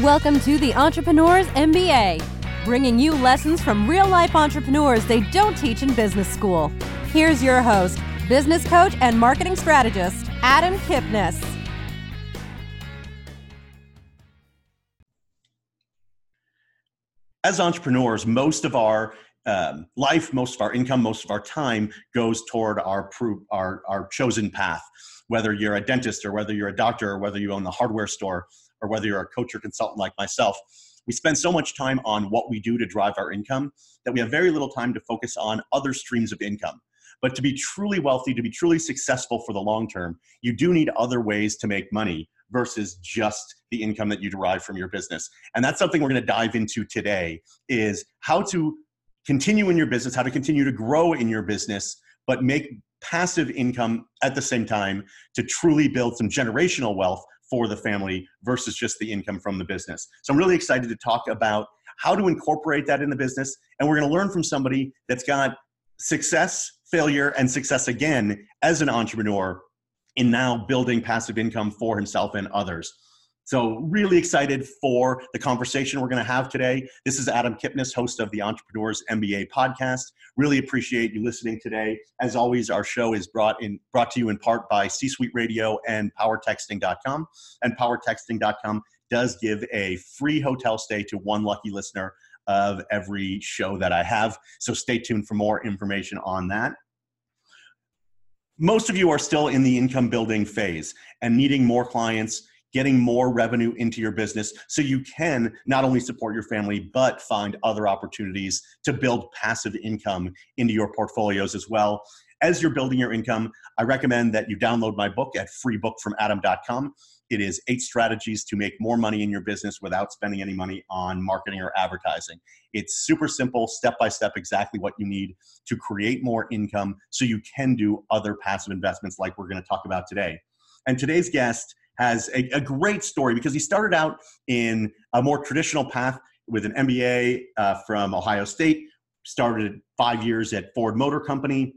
Welcome to the Entrepreneurs MBA, bringing you lessons from real life entrepreneurs they don't teach in business school. Here's your host, business coach and marketing strategist, Adam Kipnis. As entrepreneurs, most of our um, life, most of our income, most of our time goes toward our, our, our chosen path. Whether you're a dentist or whether you're a doctor or whether you own the hardware store or whether you're a coach or consultant like myself, we spend so much time on what we do to drive our income that we have very little time to focus on other streams of income. But to be truly wealthy, to be truly successful for the long term, you do need other ways to make money versus just the income that you derive from your business. And that's something we're going to dive into today is how to continue in your business, how to continue to grow in your business, but make passive income at the same time to truly build some generational wealth for the family versus just the income from the business. So I'm really excited to talk about how to incorporate that in the business. And we're going to learn from somebody that's got success, failure, and success again as an entrepreneur in now building passive income for himself and others. So, really excited for the conversation we're going to have today. This is Adam Kipnis, host of the Entrepreneurs MBA podcast. Really appreciate you listening today. As always, our show is brought in brought to you in part by C Suite Radio and PowerTexting.com. And PowerTexting.com does give a free hotel stay to one lucky listener of every show that I have. So, stay tuned for more information on that most of you are still in the income building phase and needing more clients getting more revenue into your business so you can not only support your family, but find other opportunities to build passive income into your portfolios as well. As you're building your income, I recommend that you download my book at freebookfromadam.com. It is eight strategies to make more money in your business without spending any money on marketing or advertising. It's super simple, step by step, exactly what you need to create more income so you can do other passive investments like we're going to talk about today. And today's guest has a, a, great story because he started out in a more traditional path with an MBA uh, from Ohio State, started five years at Ford Motor Company.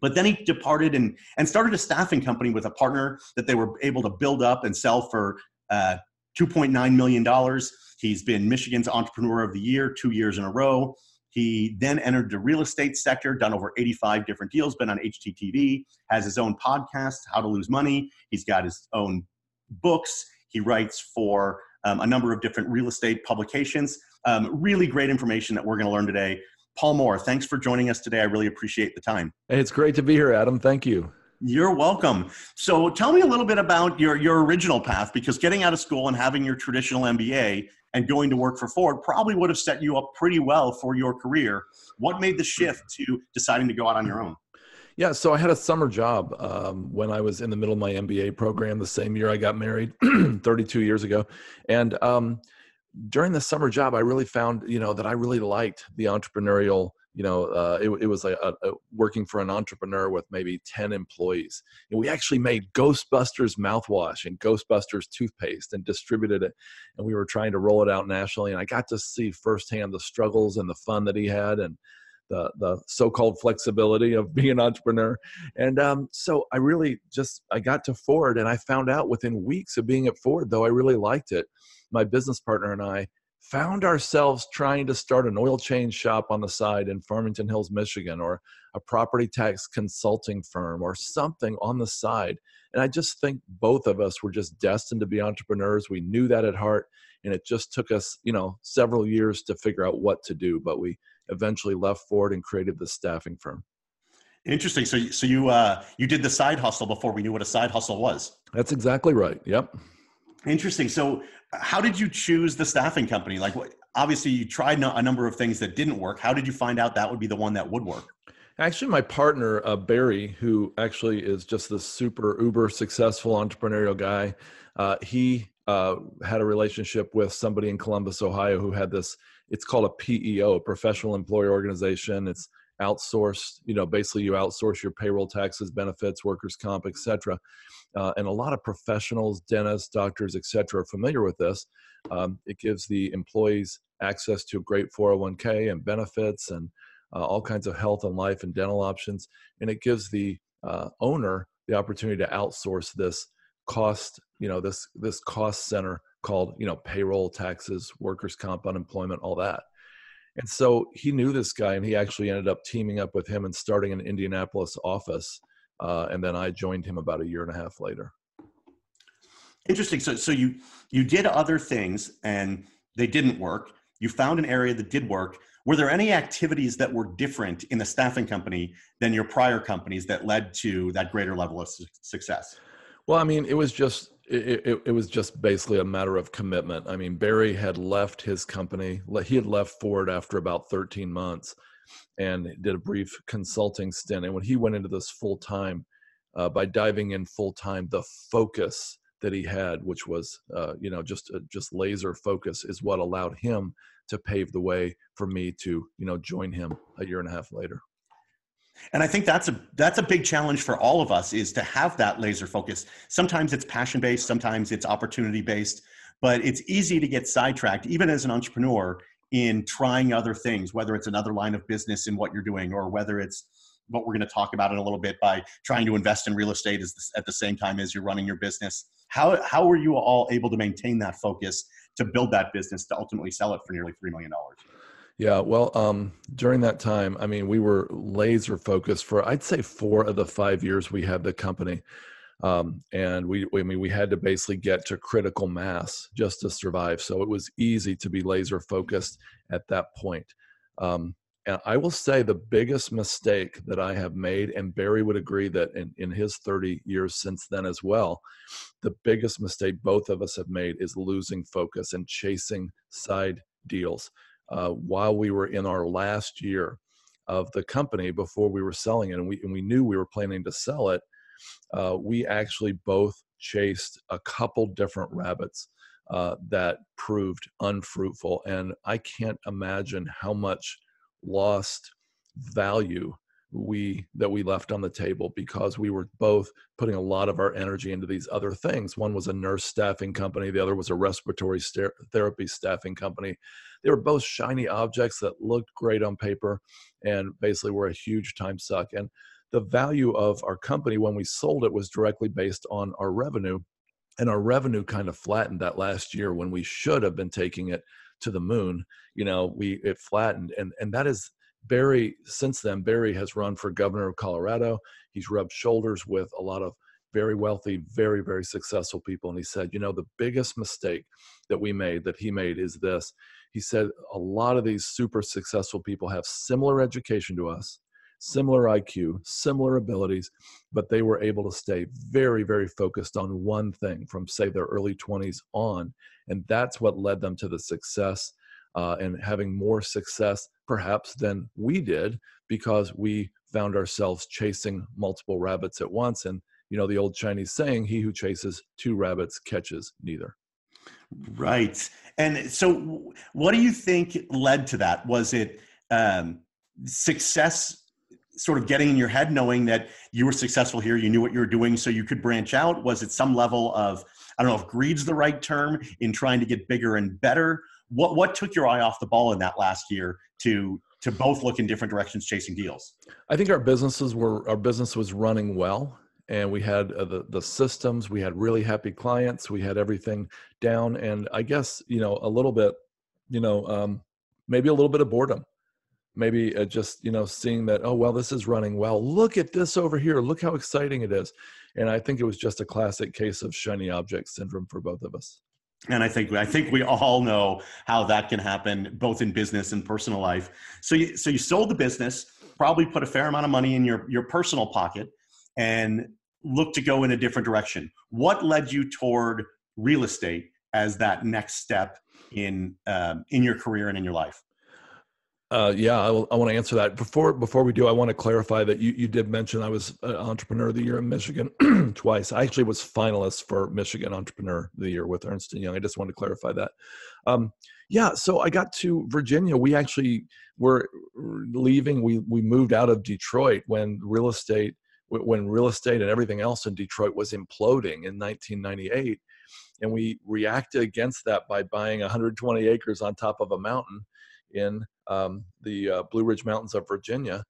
But then he departed and, and started a staffing company with a partner that they were able to build up and sell for uh, $2.9 million. He's been Michigan's Entrepreneur of the Year two years in a row. He then entered the real estate sector, done over 85 different deals, been on HGTV, has his own podcast, How to Lose Money. He's got his own books. He writes for um, a number of different real estate publications. Um, really great information that we're going to learn today. Paul Moore, thanks for joining us today. I really appreciate the time. It's great to be here, Adam. Thank you. You're welcome. So tell me a little bit about your, your original path because getting out of school and having your traditional MBA and going to work for Ford probably would have set you up pretty well for your career. What made the shift to deciding to go out on your own? Yeah, so I had a summer job um, when I was in the middle of my MBA program the same year I got married, 32 years ago. And um, during the summer job, I really found, you know, that I really liked the entrepreneurial, you know, uh, it, it, was a, a, a working for an entrepreneur with maybe 10 employees. And we actually made Ghostbusters mouthwash and Ghostbusters toothpaste and distributed it. And we were trying to roll it out nationally. And I got to see firsthand the struggles and the fun that he had. And the the so-called flexibility of being an entrepreneur. And um, so i really just i got to ford and i found out within weeks of being at ford though i really liked it. My business partner and i found ourselves trying to start an oil change shop on the side in farmington hills michigan or a property tax consulting firm or something on the side. And i just think both of us were just destined to be entrepreneurs. We knew that at heart and it just took us you know several years to figure out what to do but we eventually left Ford and created the staffing firm. Interesting. So, so you uh, you did the side hustle before we knew what a side hustle was. That's exactly right. Yep. Interesting. So, how did you choose the staffing company? Like, obviously, you tried a number of things that didn't work. How did you find out that would be the one that would work? Actually, my partner uh, Barry, who actually is just this super uber successful entrepreneurial guy, uh, he uh, had a relationship with somebody in Columbus, Ohio, who had this it's called a PEO, professional employer organization. It's outsourced, you know, basically you outsource your payroll taxes, benefits, workers' comp, etc. Uh, and a lot of professionals, dentists, doctors, etc., are familiar with this. Um, it gives the employees access to a great 401k and benefits and uh, all kinds of health and life and dental options. And it gives the uh, owner the opportunity to outsource this cost, you know, this this cost center called you know payroll taxes workers comp unemployment all that. And so he knew this guy and he actually ended up teaming up with him and starting an indianapolis office uh, and then i joined him about a year and a half later. Interesting. So so you you did other things and they didn't work. You found an area that did work. Were there any activities that were different in the staffing company than your prior companies that led to that greater level of su- success? Well i mean it was just it, it, was just basically a matter of commitment. I mean, Barry had left his company. He had left Ford after about 13 months and did a brief consulting stint. And when he went into this full time, uh, by diving in full time, the focus that he had, which was, uh, you know, just uh, just laser focus, is what allowed him to pave the way for me to, you know, join him a year and a half later and i think that's a that's a big challenge for all of us is to have that laser focus. Sometimes it's passion based sometimes it's opportunity based but it's easy to get sidetracked even as an entrepreneur in trying other things whether it's another line of business in what you're doing or whether it's what we're going to talk about in a little bit by trying to invest in real estate at the same time as you're running your business. How how were you all able to maintain that focus to build that business to ultimately sell it for nearly $3 million yeah, well, um, during that time, I mean, we were laser focused for I'd say four of the five years we had the company, um, and we, I mean, we had to basically get to critical mass just to survive. So it was easy to be laser focused at that point. Um, and I will say the biggest mistake that I have made, and Barry would agree that in, in his 30 years since then as well, the biggest mistake both of us have made is losing focus and chasing side deals uh, while we were in our last year of the company before we were selling it, and we and we knew we were planning to sell it. Uh, we actually both chased a couple different rabbits uh, that proved unfruitful, and I can't imagine how much lost value we that we left on the table because we were both putting a lot of our energy into these other things. One was a nurse staffing company the other was a respiratory therapy staffing company. They were both shiny objects that looked great on paper and basically were a huge time suck. And the value of our company when we sold it was directly based on our revenue and our revenue kind of flattened that last year when we should have been taking it to the moon. You know we it flattened and and that is Barry, since then, Barry has run for governor of Colorado. He's rubbed shoulders with a lot of very wealthy, very, very successful people. And he said, you know, the biggest mistake that we made, that he made, is this. He said, a lot of these super successful people have similar education to us, similar IQ, similar abilities, but they were able to stay very, very focused on one thing from, say, their early 20s on. And that's what led them to the success uh, and having more success perhaps than we did because we found ourselves chasing multiple rabbits at once. And you know the old chinese saying he who chases two rabbits catches neither. Right. And so what do you think led to that? Was it um, success sort of getting in your head knowing that you were successful here you knew what you were doing so you could branch out? Was it some level of i don't know if greed's the right term in trying to get bigger and better what what took your eye off the ball in that last year to to both look in different directions chasing deals? I think our businesses were our business was running well and we had uh, the the systems we had really happy clients we had everything down and i guess you know a little bit you know um, maybe a little bit of boredom. Maybe uh, just you know seeing that oh well this is running well. Look at this over here. Look how exciting it is. And i think it was just a classic case of shiny object syndrome for both of us and I think I think we all know how that can happen, both in business and personal life. So you so you sold the business, probably put a fair amount of money in your your personal pocket, and look to go in a different direction. What led you toward real estate as that next step in um, in your career and in your life? Uh, yeah, I, I want to answer that. Before before we do, I want to clarify that you, you did mention I was Entrepreneur of the Year in Michigan twice. I actually was finalist for Michigan Entrepreneur of the Year with Ernst and Young. I just want to clarify that. Um, yeah, so I got to Virginia. We actually were leaving. We we moved out of Detroit when real estate when real estate and everything else in Detroit was imploding in 1998, and we reacted against that by buying 120 acres on top of a mountain in um, the uh, Blue Ridge Mountains of Virginia.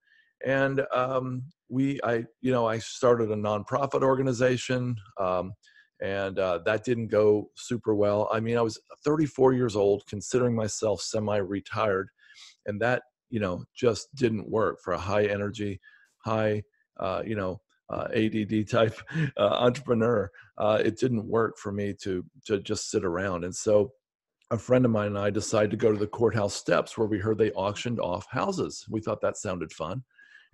And um, we, I, you know, I started a nonprofit organization, um, and uh, that didn't go super well. I mean, I was 34 years old, considering myself semi-retired, and that you know just didn't work for a high energy, high uh, you know uh, ADD type uh, entrepreneur. Uh, it didn't work for me to to just sit around, and so a friend of mine and I decided to go to the courthouse steps where we heard they auctioned off houses. We thought that sounded fun.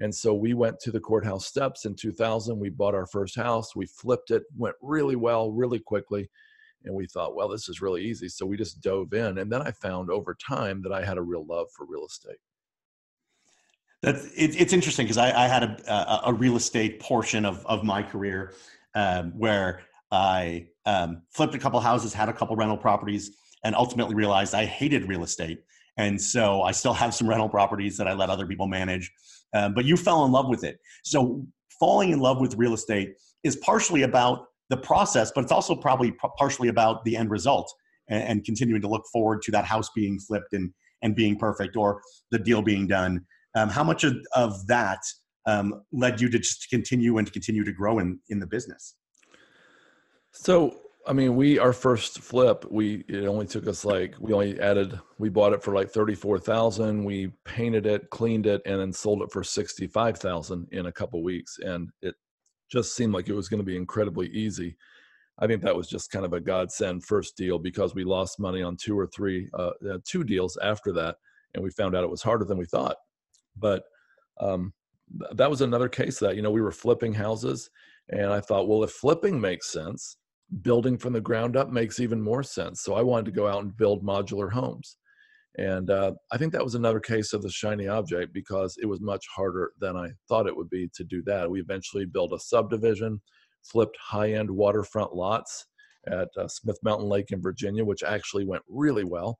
And so we went to the courthouse steps in 2000. We bought our first house. We flipped it, went really well, really quickly. And we thought, well, this is really easy. So we just dove in. And then I found over time that I had a real love for real estate. That's it, it's interesting because I, I, had a, a, real estate portion of, of my career um, where I um, flipped a couple houses, had a couple rental properties, and ultimately realized I hated real estate. And so I still have some rental properties that I let other people manage. Um, but you fell in love with it. So falling in love with real estate is partially about the process, but it's also probably partially about the end result and, and, continuing to look forward to that house being flipped and, and being perfect or the deal being done. Um, how much of, of that um, led you to just continue and to continue to grow in, in the business? So I mean, we our first flip, we it only took us like we only added we bought it for like thirty four thousand. We painted it, cleaned it, and then sold it for sixty five thousand in a couple weeks, and it just seemed like it was going to be incredibly easy. I think that was just kind of a godsend first deal because we lost money on two or three uh, uh, two deals after that, and we found out it was harder than we thought. But um, th- that was another case that you know we were flipping houses, and I thought, well, if flipping makes sense building from the ground up makes even more sense. So I wanted to go out and build modular homes. And uh, I think that was another case of the shiny object because it was much harder than I thought it would be to do that. We eventually built a subdivision, flipped high end waterfront lots at uh, Smith Mountain Lake in Virginia, which actually went really well.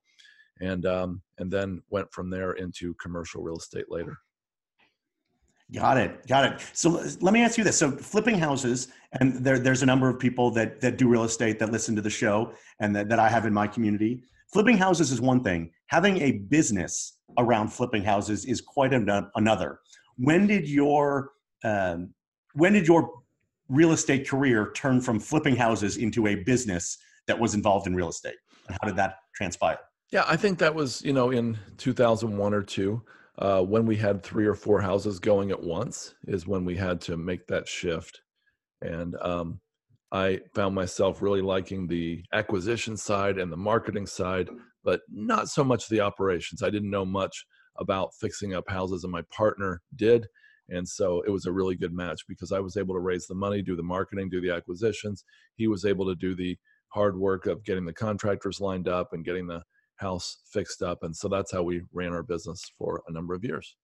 And, um, and then went from there into commercial real estate later. Got it. Got it. So let me ask you this. So flipping houses, and there, there's a number of people that, that do real estate that listen to the show and that, that I have in my community. Flipping houses is one thing. Having a business around flipping houses is quite an, another. When did your um, when did your real estate career turn from flipping houses into a business that was involved in real estate? And how did that transpire? Yeah, I think that was you know in 2001 or two uh, when we had three or four houses going at once is when we had to make that shift. And um, i found myself really liking the acquisition side and the marketing side but not so much the operations. I didn't know much about fixing up houses and my partner did. And so it was a really good match because i was able to raise the money do the marketing do the acquisitions. He was able to do the hard work of getting the contractors lined up and getting the house fixed up. And so that's how we ran our business for a number of years.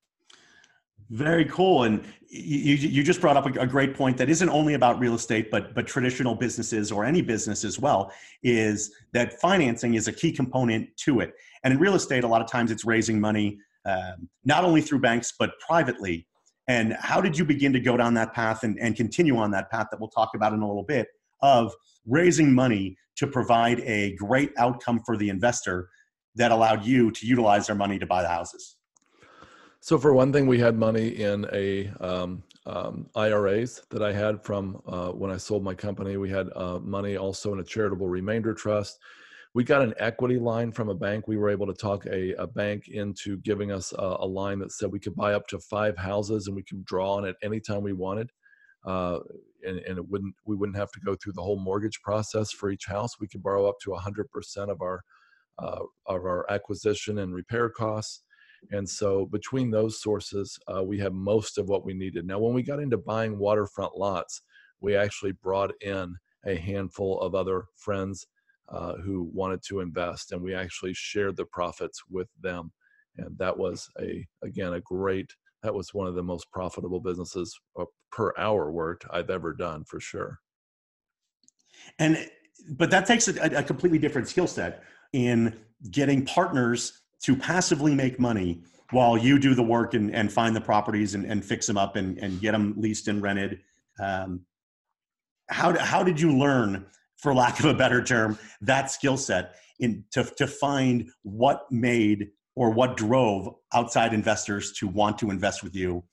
Very cool. And you, you just brought up a, great point that isn't only about real estate, but, but traditional businesses or any business as well, is that financing is a key component to it. And in real estate, a lot of times it's raising money, um, not only through banks, but privately. And how did you begin to go down that path and, and continue on that path that we'll talk about in a little bit of raising money to provide a great outcome for the investor that allowed you to utilize their money to buy the houses? So for one thing, we had money in a um, um, IRAs that I had from uh, when I sold my company. We had uh, money also in a charitable remainder trust. We got an equity line from a bank. We were able to talk a, a bank into giving us a, a, line that said we could buy up to five houses and we could draw on it anytime we wanted. Uh, and, and, it wouldn't we wouldn't have to go through the whole mortgage process for each house. We could borrow up to 100% of our uh, of our acquisition and repair costs. And so between those sources, uh, we have most of what we needed. Now, when we got into buying waterfront lots, we actually brought in a handful of other friends uh, who wanted to invest, and we actually shared the profits with them. And that was a again a great. That was one of the most profitable businesses uh, per hour worked I've ever done for sure. And but that takes a, a completely different skill set in getting partners to passively make money while you do the work and, and find the properties and, and fix them up and, and get them leased and rented. Um, how, how did you learn, for lack of a better term, that skill set in to, to find what made or what drove outside investors to want to invest with you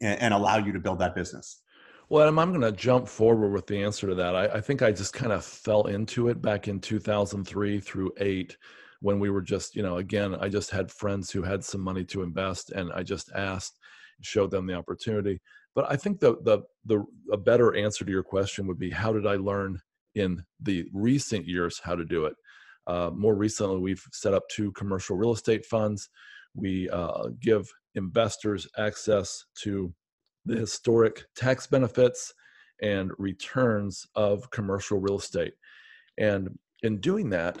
and, and allow you to build that business? Well, I'm, I'm going to jump forward with the answer to that. I, I think I just kind of fell into it back in 2003 through eight when we were just, you know, again, I just had friends who had some money to invest and I just asked, showed them the opportunity. But I think the, the, the, a better answer to your question would be how did I learn in the recent years how to do it? Uh, more recently, we've set up two commercial real estate funds. We uh, give investors access to the historic tax benefits and returns of commercial real estate. And in doing that,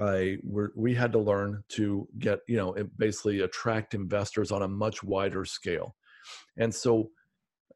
I we had to learn to get you know basically attract investors on a much wider scale, and so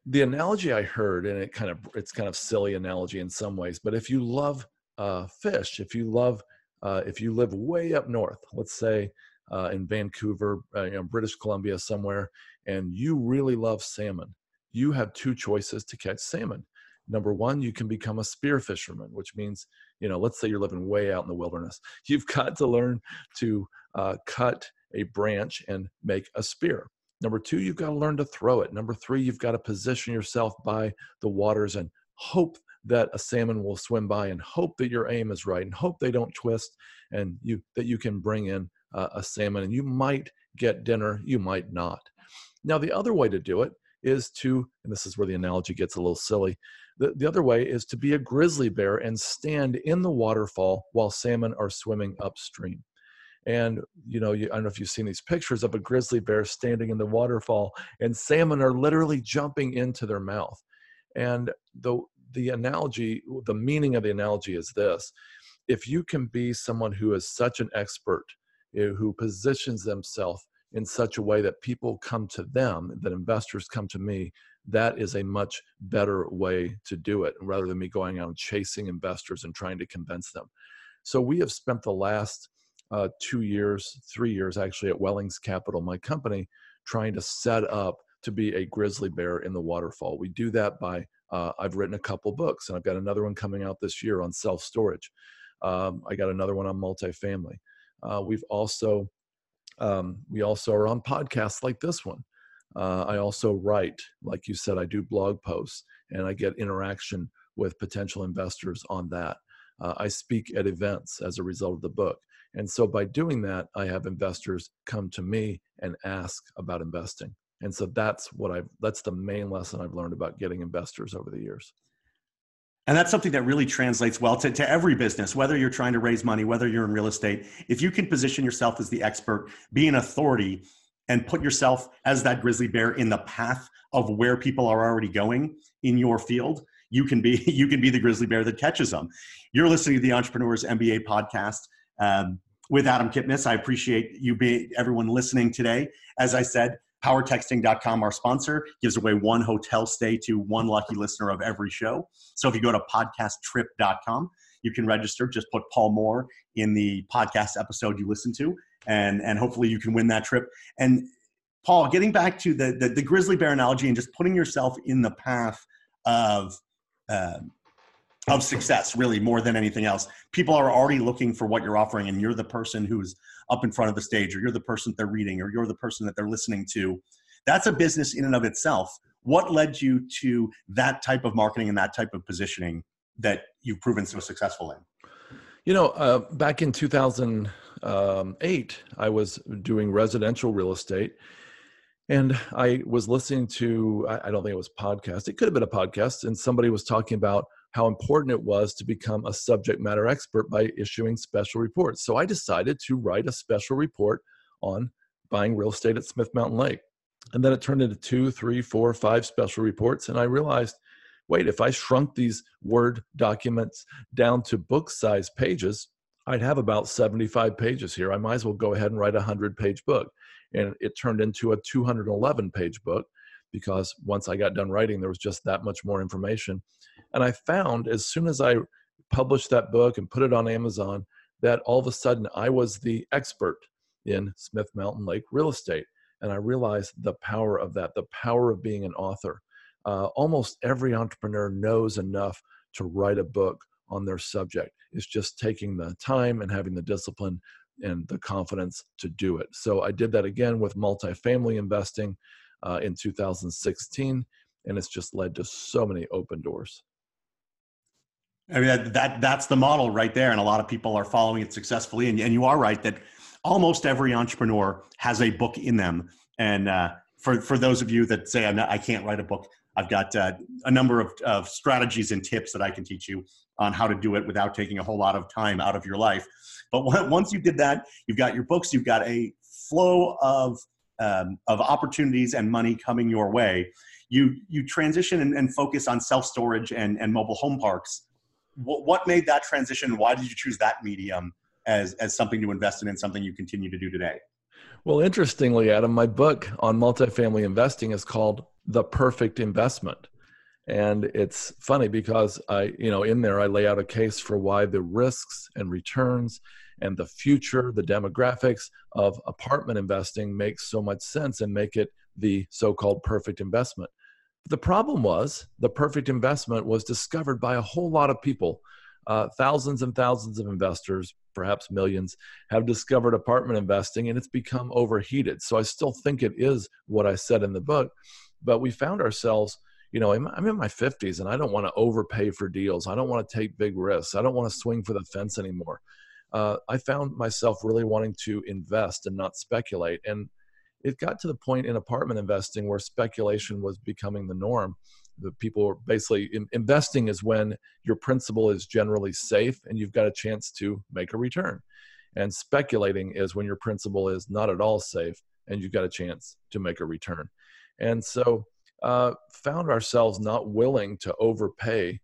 the analogy I heard, and it kind of it's kind of silly analogy in some ways, but if you love uh, fish, if you love uh, if you live way up north, let's say uh, in Vancouver, uh, you know, British Columbia somewhere, and you really love salmon, you have two choices to catch salmon. Number one, you can become a spear fisherman, which means, you know, let's say you're living way out in the wilderness. You've got to learn to uh, cut a branch and make a spear. Number two, you've got to learn to throw it. Number three, you've got to position yourself by the waters and hope that a salmon will swim by and hope that your aim is right and hope they don't twist and you that you can bring in uh, a salmon and you might get dinner you might not now the other way to do it is to, and this is where the analogy gets a little silly, the, the other way is to be a grizzly bear and stand in the waterfall while salmon are swimming upstream. And you know, you, I don't know if you've seen these pictures of a grizzly bear standing in the waterfall, and salmon are literally jumping into their mouth. And the the analogy, the meaning of the analogy is this: if you can be someone who is such an expert, eh, who positions themselves in such a way that people come to them, that investors come to me, that is a much better way to do it rather than me going out and chasing investors and trying to convince them. So we have spent the last uh, two years, three years actually at Wellings Capital, my company, trying to set up to be a grizzly bear in the waterfall. We do that by, uh, I've written a couple books and I've got another one coming out this year on self storage. Um, I got another one on multifamily. Uh, we've also um, we also are on podcasts like this one. Uh, I also write, like you said, I do blog posts and I get interaction with potential investors on that. Uh, I speak at events as a result of the book. And so by doing that, I have investors come to me and ask about investing. And so that's what I've, that's the main lesson I've learned about getting investors over the years. And that's something that really translates well to, to every business, whether you're trying to raise money, whether you're in real estate. If you can position yourself as the expert, be an authority, and put yourself as that grizzly bear in the path of where people are already going in your field, you can be you can be the grizzly bear that catches them. You're listening to the Entrepreneurs MBA podcast um, with Adam Kipnis. I appreciate you being everyone listening today. As I said, powertexting.com, our sponsor, gives away one hotel stay to one lucky listener of every show. So if you go to podcasttrip.com, you can register. Just put Paul Moore in the podcast episode you listen to, and, and hopefully you can win that trip. And Paul, getting back to the, the, the grizzly bear analogy and just putting yourself in the path of, uh, of success, really, more than anything else. People are already looking for what you're offering, and you're the person who's up in front of the stage, or you're the person that they're reading, or you're the person that they're listening to. That's a business in and of itself. What led you to that type of marketing and that type of positioning that you've proven so successful in? You know, uh, back in 2008, um, I was doing residential real estate. And I was listening to, I don't think it was podcast, it could have been a podcast, and somebody was talking about how important it was to become a subject matter expert by issuing special reports. So I decided to write a special report on buying real estate at Smith Mountain Lake. And then it turned into two, three, four, five special reports. And I realized wait, if I shrunk these Word documents down to book size pages, I'd have about 75 pages here. I might as well go ahead and write a 100 page book. And it turned into a 211 page book because once I got done writing, there was just that much more information. And I found as soon as I published that book and put it on Amazon, that all of a sudden I was the expert in Smith Mountain Lake real estate. And I realized the power of that, the power of being an author. Uh, almost every entrepreneur knows enough to write a book on their subject. It's just taking the time and having the discipline and the confidence to do it. So I did that again with multifamily investing uh, in 2016. and it's just led to so many open doors. I mean, that that's the model right there, and a lot of people are following it successfully. And, and you are right that almost every entrepreneur has a book in them. And uh, for for those of you that say not, i can't write a book, I've got uh, a number of, of strategies and tips that I can teach you on how to do it without taking a whole lot of time out of your life. But once you did that, you've got your books, you've got a flow of um, of opportunities and money coming your way. You you transition and, and focus on self storage and and mobile home parks what, what made that transition? Why did you choose that medium as, as something to invest in and something you continue to do today? Well, interestingly, Adam, my book on multifamily investing is called The Perfect Investment. And it's funny because I, you know, in there I lay out a case for why the risks and returns and the future, the demographics of apartment investing makes so much sense and make it the so called perfect investment. The problem was the perfect investment was discovered by a whole lot of people. Uh, thousands and thousands of investors, perhaps millions, have discovered apartment investing and it's become overheated. So I still think it is what I said in the book, but we found ourselves, you know, I'm in my 50s and I don't want to overpay for deals. I don't want to take big risks. I don't want to swing for the fence anymore. Uh, I found myself really wanting to invest and not speculate. And it got to the point in apartment investing where speculation was becoming the norm. The people were basically in, investing is when your principal is generally safe and you've got a chance to make a return. And speculating is when your principal is not at all safe and you've got a chance to make a return. And so, uh, found ourselves not willing to overpay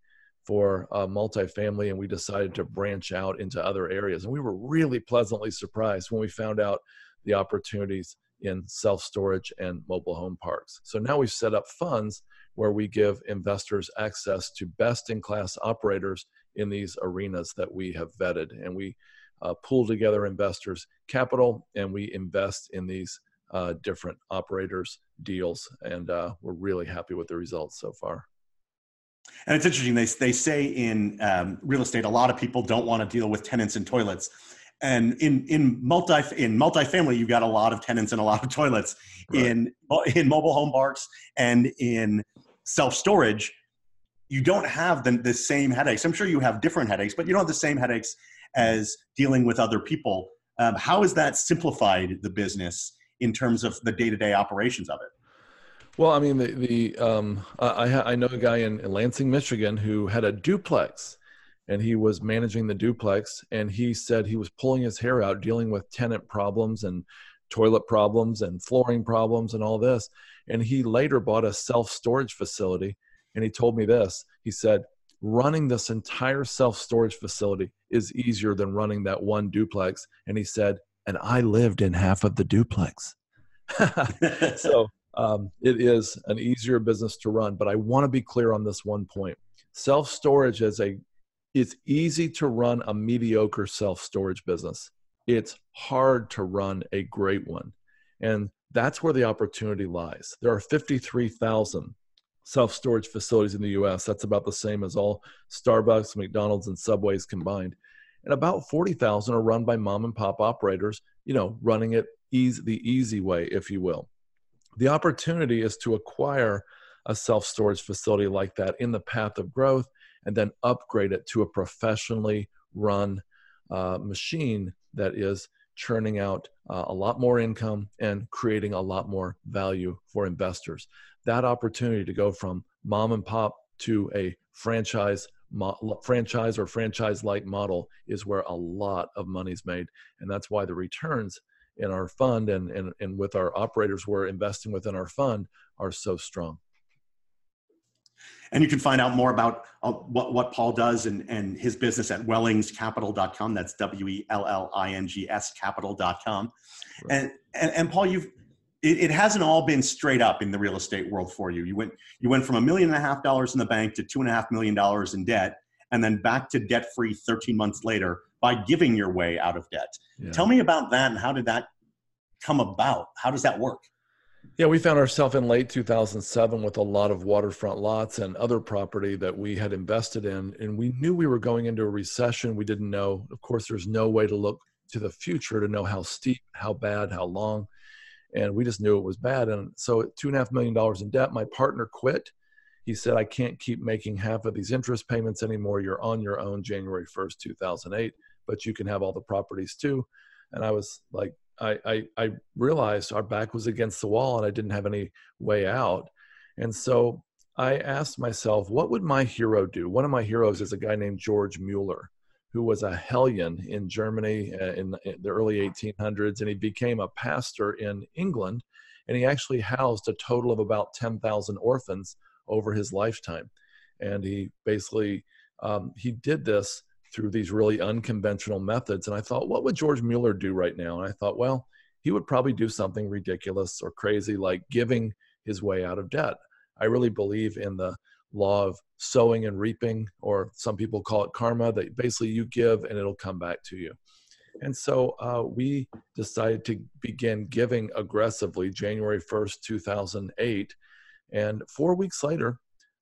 for a multifamily, and we decided to branch out into other areas. And we were really pleasantly surprised when we found out the opportunities in self storage and mobile home parks. So now we've set up funds where we give investors access to best in class operators in these arenas that we have vetted. And we uh, pool together investors' capital and we invest in these uh, different operators' deals. And uh, we're really happy with the results so far. And it's interesting, they, they say in um, real estate, a lot of people don't want to deal with tenants and toilets and in in multi in multifamily you've got a lot of tenants and a lot of toilets right. in in mobile home parks and in self storage you don't have the, the same headaches. I'm sure you have different headaches but you don't have the same headaches as dealing with other people. Um, how has that simplified the business in terms of the day-to-day operations of it? Well i mean the, the um, I, I know a guy in, in lansing michigan who had a duplex and he was managing the duplex and he said he was pulling his hair out dealing with tenant problems and toilet problems and flooring problems and all this. And he later bought a self-storage facility and he told me this. He said running this entire self-storage facility is easier than running that one duplex. And he said and i lived in half of the duplex. So um, it is an easier business to run but i want to be clear on this one point. Self-storage as a it's easy to run a mediocre self storage business. It's hard to run a great one. And that's where the opportunity lies. There are 53,000 self storage facilities in the US. That's about the same as all Starbucks, McDonald's, and Subways combined. And about 40,000 are run by mom and pop operators, you know, running it easy, the easy way, if you will. The opportunity is to acquire a self storage facility like that in the path of growth and then upgrade it to a professionally run uh, machine that is churning out uh, a lot more income and creating a lot more value for investors. That opportunity to go from mom and pop to a franchise franchise or franchise like model is where a lot of money's made and that's why the returns in our fund and, and, and with our operators we're investing within our fund are so strong and you can find out more about uh, what, what Paul does and, and his business at wellingscapital.com. That's W E L L I N G S capital.com. Right. And, and, and Paul, you've, it, it, hasn't all been straight up in the real estate world for you. You went, you went from a million and a half dollars in the bank to two and a half million dollars in debt, and then back to debt free 13 months later by giving your way out of debt. Yeah. Tell me about that and how did that come about? How does that work? Yeah, we found ourselves in late 2007 with a lot of waterfront lots and other property that we had invested in. And we knew we were going into a recession. We didn't know, of course, there's no way to look to the future to know how steep, how bad, how long. And we just knew it was bad. And so, two and a half million dollars in debt, my partner quit. he said, I can't keep making half of these interest payments anymore. You're on your own January 1st, 2008, but you can have all the properties too. And I was like, I, I, I realized our back was against the wall and I didn't have any way out. And so I asked myself, what would my hero do? One of my heroes is a guy named George Mueller, who was a hellion in Germany uh, in, the early 1800s, and he became a pastor in England, and he actually housed a total of about 10,000 orphans over his lifetime. And he basically um, he did this through these really unconventional methods. And I thought, what would George Mueller do right now? And I thought, well, he would probably do something ridiculous or crazy like giving his way out of debt. I really believe in the law of sowing and reaping, or some people call it karma, that basically you give and it'll come back to you. And so uh, we decided to begin giving aggressively January 1st, 2008. And four weeks later,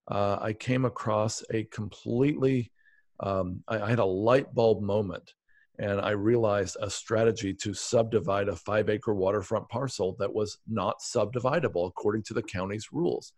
uh, I came across a completely, um, I, I had a light bulb moment and I realized a strategy to subdivide a five acre waterfront parcel that was not subdividable according to the county's rules.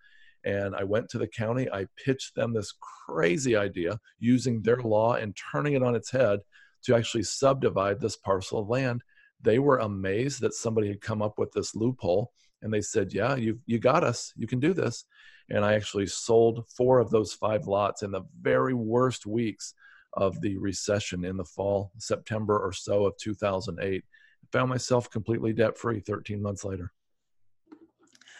And I went to the county, I pitched them this crazy idea using their law and turning it on its head to actually subdivide this parcel of land. They were amazed that somebody had come up with this loophole and they said, Yeah, you you got us, you can do this. And I actually sold four of those five lots in the very worst weeks of the recession in the fall, September or so of 2008. Found myself completely debt free 13 months later.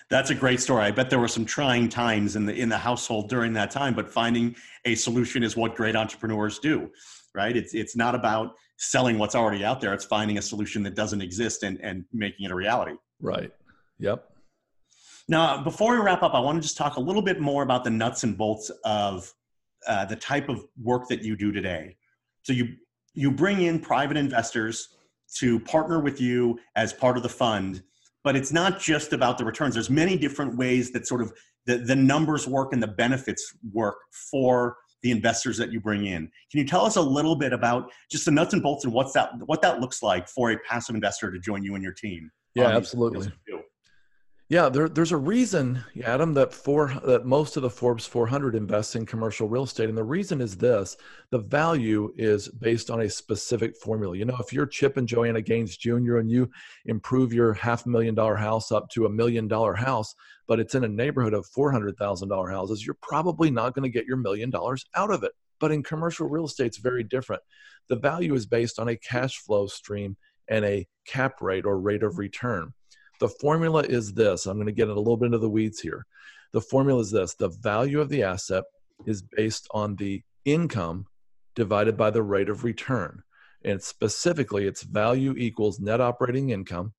That's a great story. I bet there were some trying times in the in the household during that time, but finding a solution is what great entrepreneurs do, right? It's it's not about selling what's already out there. It's finding a solution that doesn't exist and and making it a reality. Right. Yep. Now, before we wrap up, I want to just talk a little bit more about the nuts and bolts of uh, the type of work that you do today. So you you bring in private investors to partner with you as part of the fund, but it's not just about the returns. There's many different ways that sort of the, the numbers work and the benefits work for the investors that you bring in. Can you tell us a little bit about just the nuts and bolts and what's that what that looks like for a passive investor to join you and your team? Yeah, absolutely. Yeah, there, there's a reason, Adam, that for that most of the Forbes 400 invest in commercial real estate, and the reason is this: the value is based on a specific formula. You know, if you're Chip and Joanna Gaines Jr. and you improve your half million dollar house up to a million dollar house, but it's in a neighborhood of four hundred thousand dollar houses, you're probably not going to get your million dollars out of it. But in commercial real estate, it's very different. The value is based on a cash flow stream and a cap rate or rate of return. The formula is this I'm going to get a little bit into the weeds here. The formula is this the value of the asset is based on the income divided by the rate of return. And specifically, its value equals net operating income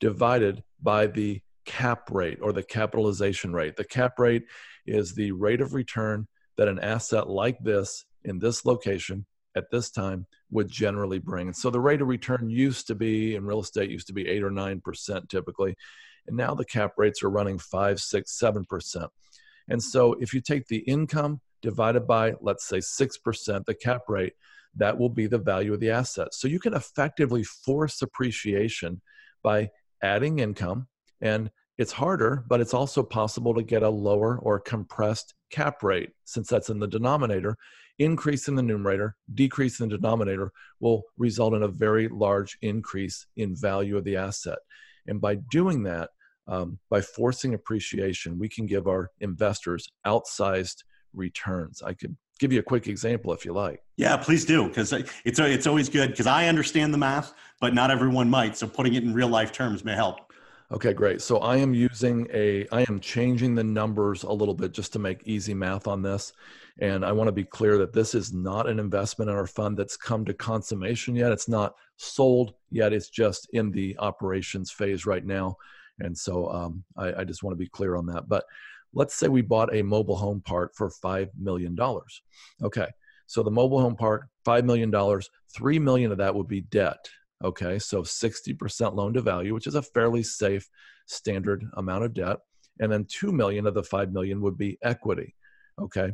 divided by the cap rate or the capitalization rate. The cap rate is the rate of return that an asset like this in this location at this time would generally bring. And so the rate of return used to be in real estate used to be eight or nine percent typically, and now the cap rates are running five, six, seven percent. And so if you take the income divided by let's say six percent, the cap rate, that will be the value of the asset. So you can effectively force appreciation by adding income and it's harder, but it's also possible to get a lower or compressed cap rate since that's in the denominator increase in the numerator, decrease in the denominator will result in a very large increase in value of the asset. And by doing that, um, by forcing appreciation, we can give our investors outsized returns. I could give you a quick example if you like. Yeah, please do, because it's it's always good because I understand the math, but not everyone might. So putting it in real life terms may help. Okay, great. So I am using a, I am changing the numbers a little bit just to make easy math on this. And I want to be clear that this is not an investment in our fund that's come to consummation yet. It's not sold yet. It's just in the operations phase right now. And so um, I, I just want to be clear on that. But let's say we bought a mobile home park for $5 million. Okay. So the mobile home park, $5 million, 3 million of that would be debt. Okay. So 60% loan to value, which is a fairly safe standard amount of debt. And then 2 million of the 5 million would be equity. Okay.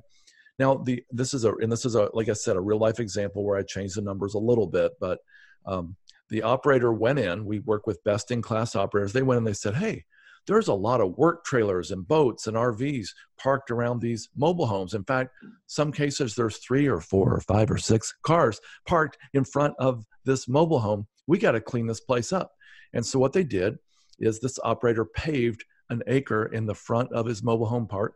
Now, the this is a and this is a like I said a real life example where I changed the numbers a little bit, but um, the operator went in. We work with best in class operators. They went and they said, "Hey, there's a lot of work trailers and boats and RVs parked around these mobile homes. In fact, some cases there's three or four or five or six cars parked in front of this mobile home. We got to clean this place up. And so what they did is this operator paved an acre in the front of his mobile home park.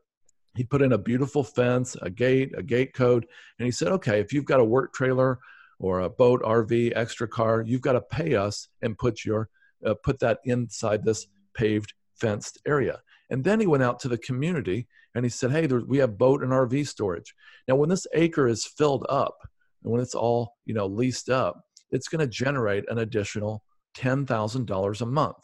He put in a beautiful fence, a gate, a gate code, and he said, okay, if you've got a work trailer or a boat, RV, extra car, you've got to pay us and put your uh, put that inside this paved fenced area. And then he went out to the community and he said, Hey, there, we have boat and RV storage. Now, when this acre is filled up and when it's all you know leased up, it's going to generate an additional $10,000 a month.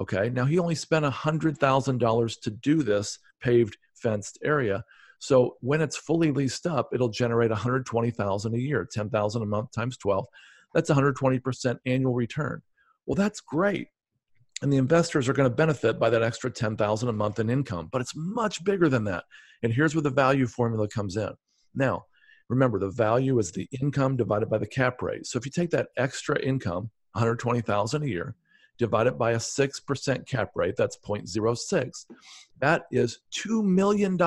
Okay. Now, he only spent $100,000 to do this paved fenced area. So when it's fully leased up, it'll generate 120,000 a year, 10,000 a month times 12. That's 120% annual return. Well, that's great and the investors are going to benefit by that extra 10,000 a month in income, but it's much bigger than that. And here's where the value formula comes in. Now, remember the value is the income divided by the cap rate. So if you take that extra income, 120,000 a year, divide it by a 6% cap rate, that's 0.06. That is $2 million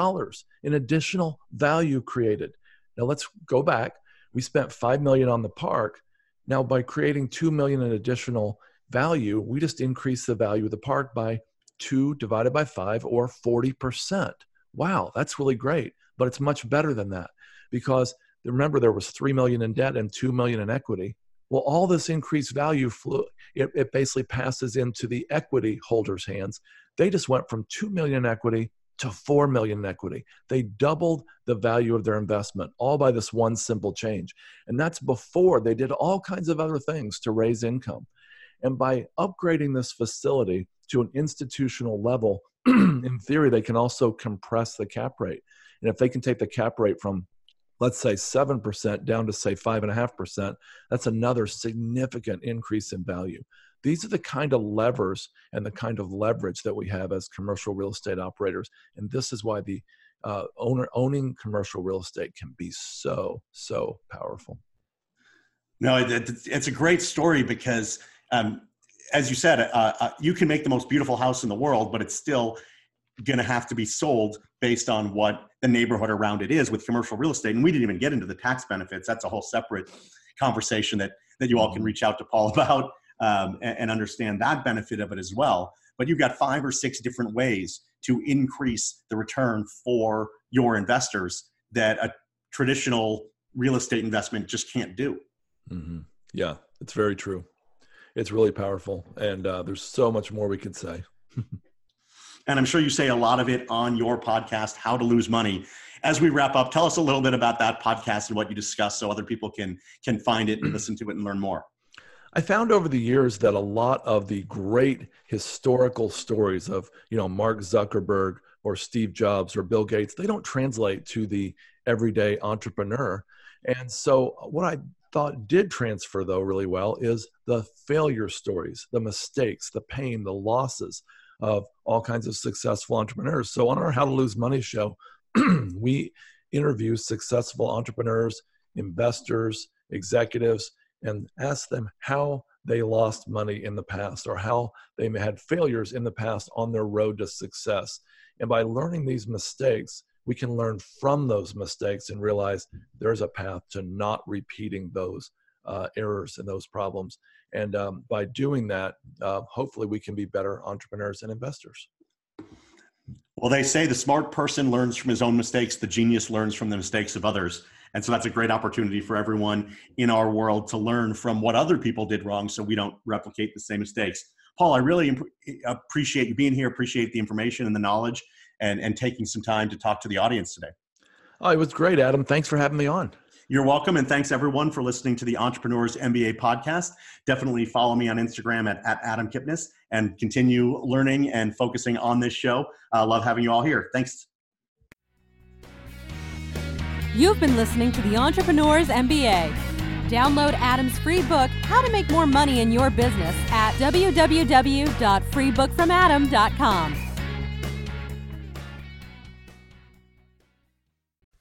in additional value created. Now let's go back. We spent 5 million on the park. Now by creating 2 million in additional value, we just increase the value of the park by two divided by five or 40%. Wow, that's really great. But it's much better than that because remember there was 3 million in debt and 2 million in equity. Well, all this increased value flew, it, it basically passes into the equity holders' hands. They just went from 2 million in equity to 4 million in equity. They doubled the value of their investment all by this one simple change. And that's before they did all kinds of other things to raise income. And by upgrading this facility to an institutional level, in theory, they can also compress the cap rate. And if they can take the cap rate from, let's say, 7% down to, say, 5.5%, that's another significant increase in value. These are the kind of levers and the kind of leverage that we have as commercial real estate operators. And this is why the uh, owner owning commercial real estate can be so, so powerful. No, it's a great story because um, as you said, uh, uh, you can make the most beautiful house in the world, but it's still going to have to be sold based on what the neighborhood around it is with commercial real estate. And we didn't even get into the tax benefits. That's a whole separate conversation that that you all can mm-hmm. reach out to Paul about um, and, and understand that benefit of it as well. But you've got five or six different ways to increase the return for your investors that a traditional real estate investment just can't do. Mm-hmm. Yeah, it's very true it's really powerful, and uh, there's so much more we could say. and I'm sure you say a lot of it on your podcast, How to Lose Money. As we wrap up, tell us a little bit about that podcast and what you discuss, so other people can can find it and mm. listen to it and learn more. I found over the years that a lot of the great historical stories of, you know, Mark Zuckerberg or Steve Jobs or Bill Gates, they don't translate to the everyday entrepreneur. And so what I thought did transfer though really well is the failure stories, the mistakes, the pain, the losses of all kinds of successful entrepreneurs. So on our How to Lose Money show, we interview successful entrepreneurs, investors, executives, and ask them how they lost money in the past or how they had failures in the past on their road to success. And by learning these mistakes, we can learn from those mistakes and realize there's a path to not repeating those uh, errors and those problems. And um, by doing that, uh, hopefully we can be better entrepreneurs and investors. Well, they say the smart person learns from his own mistakes, the genius learns from the mistakes of others. And so that's a great opportunity for everyone in our world to learn from what other people did wrong so we don't replicate the same mistakes. Paul, I really imp- appreciate you being here, appreciate the information and the knowledge and, and taking some time to talk to the audience today. Oh, it was great, Adam. Thanks for having me on. You're welcome. And thanks everyone for listening to the Entrepreneurs MBA podcast. Definitely follow me on Instagram at, at Adam Kipnis and continue learning and focusing on this show. Uh, love having you all here. Thanks. You've been listening to the Entrepreneurs MBA. Download Adam's free book, How to Make More Money in Your Business, at www.freebookfromadam.com.